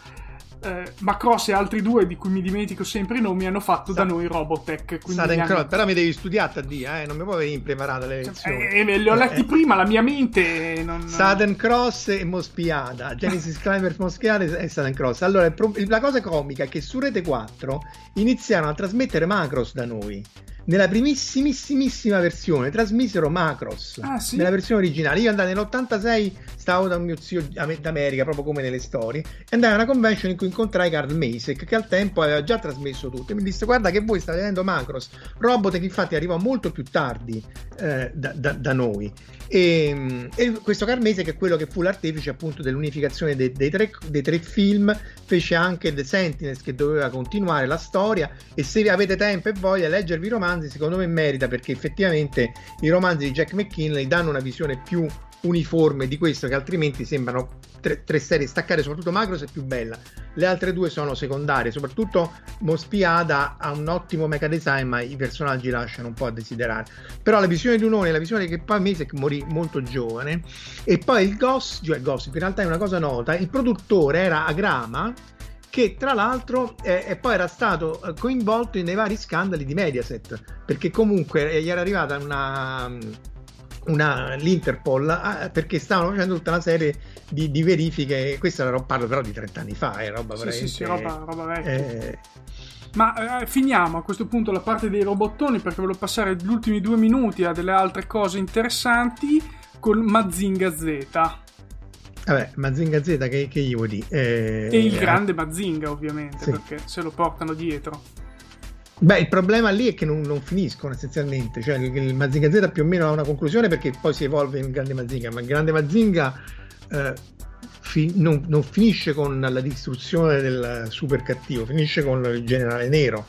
eh, Macross e altri due di cui mi dimentico sempre i nomi hanno fatto Sa- da noi Robotech hanno... Cross, però mi devi studiare a dia, eh? non mi puoi venire impreparata le lezioni eh, eh, li ho letti eh. prima la mia mente non... Southern Cross e Mospiada Genesis Climber Mospiada e Southern Cross allora pro... la cosa comica è che su Rete 4 iniziarono a trasmettere Macross da noi nella primissimissima versione trasmisero Macross ah, sì? nella versione originale. Io andai nell'86, stavo da un mio zio d'America, proprio come nelle storie, e andai a una convention in cui incontrai Carl Masek, che al tempo aveva già trasmesso tutto. E mi disse: Guarda, che voi state vedendo Macross, robot che infatti arrivò molto più tardi eh, da, da, da, noi. E, e, questo Carl Masek è quello che fu l'artefice appunto dell'unificazione dei, dei, tre, dei tre film, fece anche The Sentinels che doveva continuare la storia. E se avete tempo e voglia, leggervi i romanzi romanzi secondo me merita perché effettivamente i romanzi di Jack McKinley danno una visione più uniforme di questo che altrimenti sembrano tre, tre serie staccate soprattutto Macross è più bella. Le altre due sono secondarie soprattutto Mospiada ha un ottimo mecha design ma i personaggi lasciano un po' a desiderare. Però la visione di Unone la visione che poi Mesek morì molto giovane. E poi il Gossip cioè Gossip in realtà è una cosa nota il produttore era Agrama che tra l'altro eh, poi era stato eh, coinvolto nei vari scandali di Mediaset, perché comunque gli era arrivata una, una, l'Interpol ah, perché stavano facendo tutta una serie di, di verifiche, questo era, parlo però di 30 anni fa, è eh, roba sì, veramente... Sì, sì, roba, roba vecchia. Eh, ma eh, finiamo a questo punto la parte dei robottoni perché voglio passare gli ultimi due minuti a delle altre cose interessanti con Mazinga Z. Vabbè, Mazinga Z che, che gli vuoi dire? Eh, e il grande Mazinga ovviamente, sì. perché se lo portano dietro. Beh, il problema lì è che non, non finiscono essenzialmente, cioè il, il, Mazinga Z più o meno ha una conclusione perché poi si evolve in grande Mazinga, ma il grande Mazinga eh, fi, non, non, finisce con la distruzione del super cattivo, finisce con il generale nero.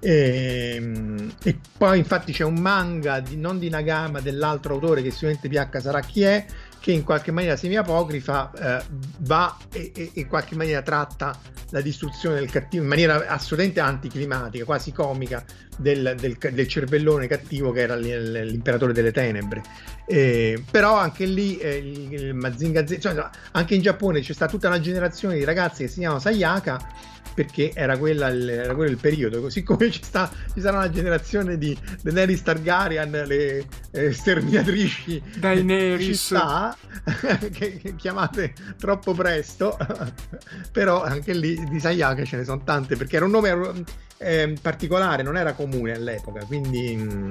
E, ehm, e poi infatti c'è un manga di, non di Nagama dell'altro autore che sicuramente PH sarà chi è che in qualche maniera semi-apocrifa eh, va e, e, in qualche maniera tratta la distruzione del cattivo in maniera assolutamente anticlimatica, quasi comica, del, del, del cervellone cattivo che era l'imperatore delle tenebre. Eh, però anche lì eh, il, il Mazinga Z, cioè, anche in Giappone c'è stata tutta una generazione di ragazzi che si chiamano Sayaka perché era, quella il, era quello il periodo. Così come ci, sta, ci sarà una generazione di Daenerys Targaryen, le eh, sterminatrici Daenerys. Sta, che, che, chiamate troppo presto, però anche lì di Sayaka ce ne sono tante perché era un nome eh, particolare, non era comune all'epoca, quindi mh,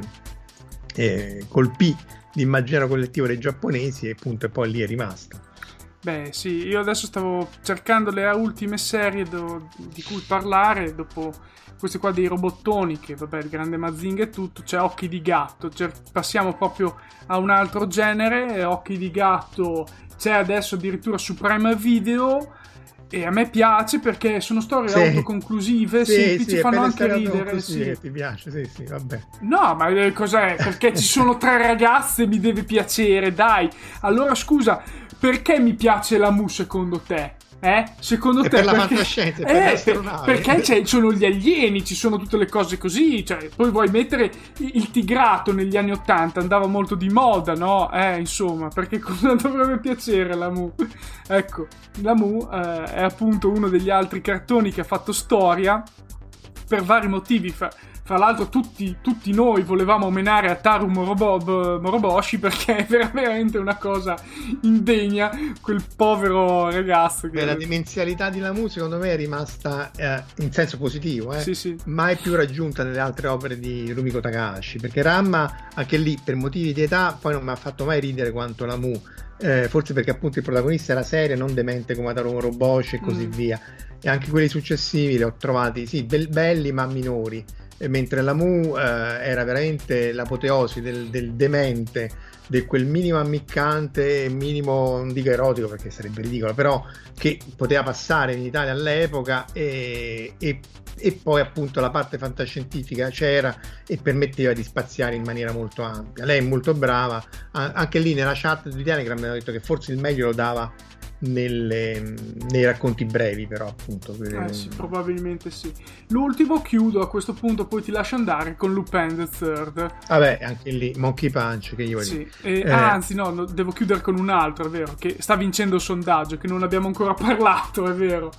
eh, colpì l'immaginario collettivo dei giapponesi e appunto poi lì è rimasto. Beh, sì, io adesso stavo cercando le ultime serie do, di cui parlare dopo queste qua dei robottoni, che vabbè, il grande Mazinga e tutto, c'è Occhi di Gatto, cioè, passiamo proprio a un altro genere, Occhi di Gatto c'è adesso addirittura su Prime Video e a me piace perché sono storie sì. autoconclusive, sì, semplici, sì, fanno anche ridere. Sì. Ti piace, sì, sì, vabbè. No, ma eh, cos'è? Perché ci sono tre ragazze mi deve piacere, dai. Allora scusa, perché mi piace la Mu secondo te? Eh? Secondo te per la perché... fantascienza, eh, per perché ci sono gli alieni, ci sono tutte le cose così. Cioè, poi vuoi mettere il tigrato negli anni Ottanta, andava molto di moda, no? Eh, insomma, perché cosa dovrebbe piacere la Mu? ecco, la Mu eh, è appunto uno degli altri cartoni che ha fatto storia per vari motivi. Fa, fra l'altro tutti, tutti noi volevamo menare a Taru Morobo, Moroboshi perché è veramente una cosa indegna quel povero ragazzo. Che... La dimensionalità di Lamu secondo me è rimasta eh, in senso positivo, eh? sì, sì. mai più raggiunta nelle altre opere di Rumiko Takahashi, perché Ramma anche lì per motivi di età poi non mi ha fatto mai ridere quanto Lamu. Eh, forse perché appunto il protagonista era serio, non demente come Ataru Moroboshi e così mm. via. E anche quelli successivi li ho trovati, sì, be- belli ma minori mentre la Mu eh, era veramente l'apoteosi del, del, demente, di quel minimo ammiccante, minimo, non dico erotico perché sarebbe ridicolo, però che poteva passare in Italia all'epoca e, e, e poi appunto la parte fantascientifica c'era e permetteva di spaziare in maniera molto ampia. Lei è molto brava, anche lì nella chat di Telegram mi hanno detto che forse il meglio lo dava nelle, nei racconti brevi, però appunto. Eh sì, probabilmente sì. L'ultimo chiudo a questo punto, poi ti lascio andare con Lupin the Third. Vabbè, anche lì Monkey Punch che io sì. E, eh. Anzi, no, no, devo chiudere con un altro, è vero, che sta vincendo il sondaggio, che non abbiamo ancora parlato, è vero.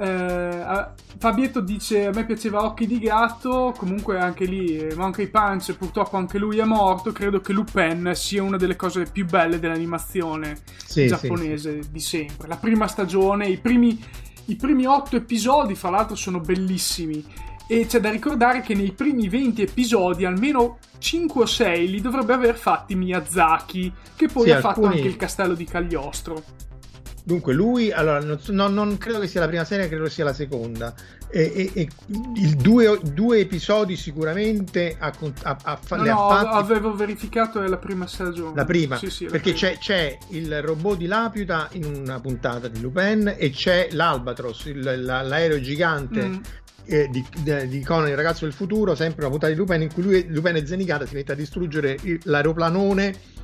Eh, Fabietto dice a me piaceva Occhi di Gatto, comunque anche lì eh, Monkey Punch purtroppo anche lui è morto, credo che Lupin sia una delle cose più belle dell'animazione sì, giapponese sì, sì. di sempre. La prima stagione, i primi, i primi otto episodi fra l'altro sono bellissimi e c'è da ricordare che nei primi 20 episodi almeno 5 o 6 li dovrebbe aver fatti Miyazaki, che poi ha alcuni... fatto anche il castello di Cagliostro. Dunque, lui, allora, non, non, non, credo che sia la prima serie, credo sia la seconda. E, e, e il due, due, episodi sicuramente ha, ha, ha, no, no, fatti... avevo verificato è la prima stagione. La prima, sì, sì, perché prima. C'è, c'è, il robot di Lapiuta in una puntata di Lupin e c'è l'Albatros, il, l'aereo gigante mm. Eh, di, di, Conan, il ragazzo del futuro, sempre una puntata di Lupin in cui lui, Lupin è Zenigata, si mette a distruggere l'aeroplanone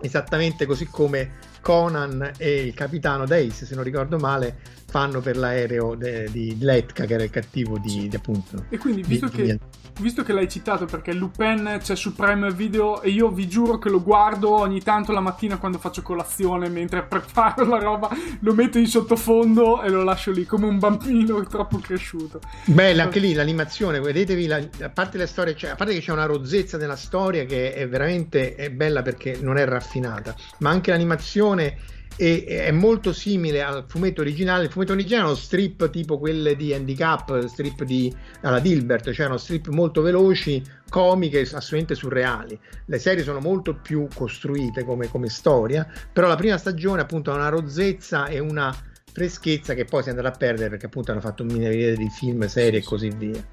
esattamente così come Conan e il capitano Dace, se non ricordo male, fanno per l'aereo de, di Letka, che era il cattivo di, sì. di appunto. E quindi, visto, di, che, di... visto, che, l'hai citato, perché Lupin c'è su Prime Video e io vi giuro che lo guardo ogni tanto la mattina quando faccio colazione, mentre preparo la roba, lo metto in sottofondo e lo lascio lì come un bambino troppo cresciuto. Bella anche lì l'animazione, vedetevi, la, a parte le storie, cioè, a parte che c'è una rozzezza nella storia che è veramente è bella perché non è raffinata, ma anche l'animazione e è molto simile al fumetto originale. Il fumetto originale è uno strip tipo quelle di Handicap, strip di alla Dilbert, cioè uno strip molto veloci, comiche, assolutamente surreali. Le serie sono molto più costruite come, come storia, però la prima stagione appunto ha una rozzezza e una freschezza che poi si andrà a perdere perché appunto hanno fatto un miliardo di film, serie e così via.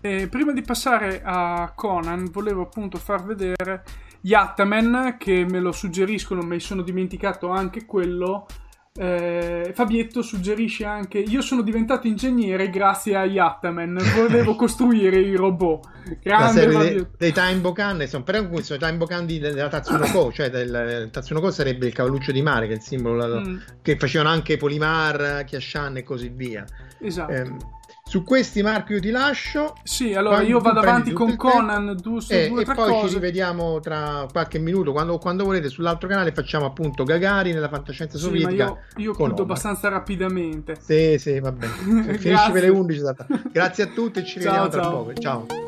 E prima di passare a Conan, volevo appunto far vedere Yattaman, che me lo suggeriscono, mi sono dimenticato anche quello. Eh, Fabietto suggerisce anche: Io sono diventato ingegnere grazie a Yattaman. Volevo costruire i robot. Grande La serie dei, dei Time Bokan, insomma, però questo i Time Bokan della Tatsunoko, cioè del Tatsunoko sarebbe il cavalluccio di mare, che è il simbolo mm. che facevano anche Polimar, Kiashan e così via. Esatto. Eh, su questi Marco io ti lascio. Sì, allora io vado avanti con Conan due, su, eh, due, e poi cose. ci rivediamo tra qualche minuto quando, quando, volete sull'altro canale facciamo appunto Gagari nella fantascienza sovietica. Sì, io, io chiudo abbastanza rapidamente. Sì, sì, va bene. Finisci per le 11. Grazie a tutti e ci vediamo tra poco. Ciao.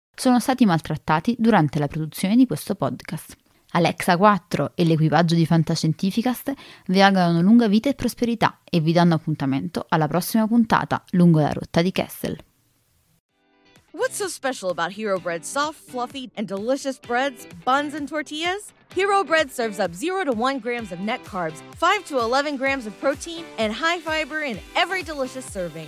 sono stati maltrattati durante la produzione di questo podcast. Alexa 4 e l'equipaggio di Fantascientificast vi augurano lunga vita e prosperità e vi danno appuntamento alla prossima puntata lungo la rotta di Kessel. What's so special about Hero Bread's soft, fluffy, and delicious breads, buns, and tortillas? Hero Bread serves up 0 to 1 grams of net carbs, 5 to 11 grams of protein, and high fiber in every delicious serving.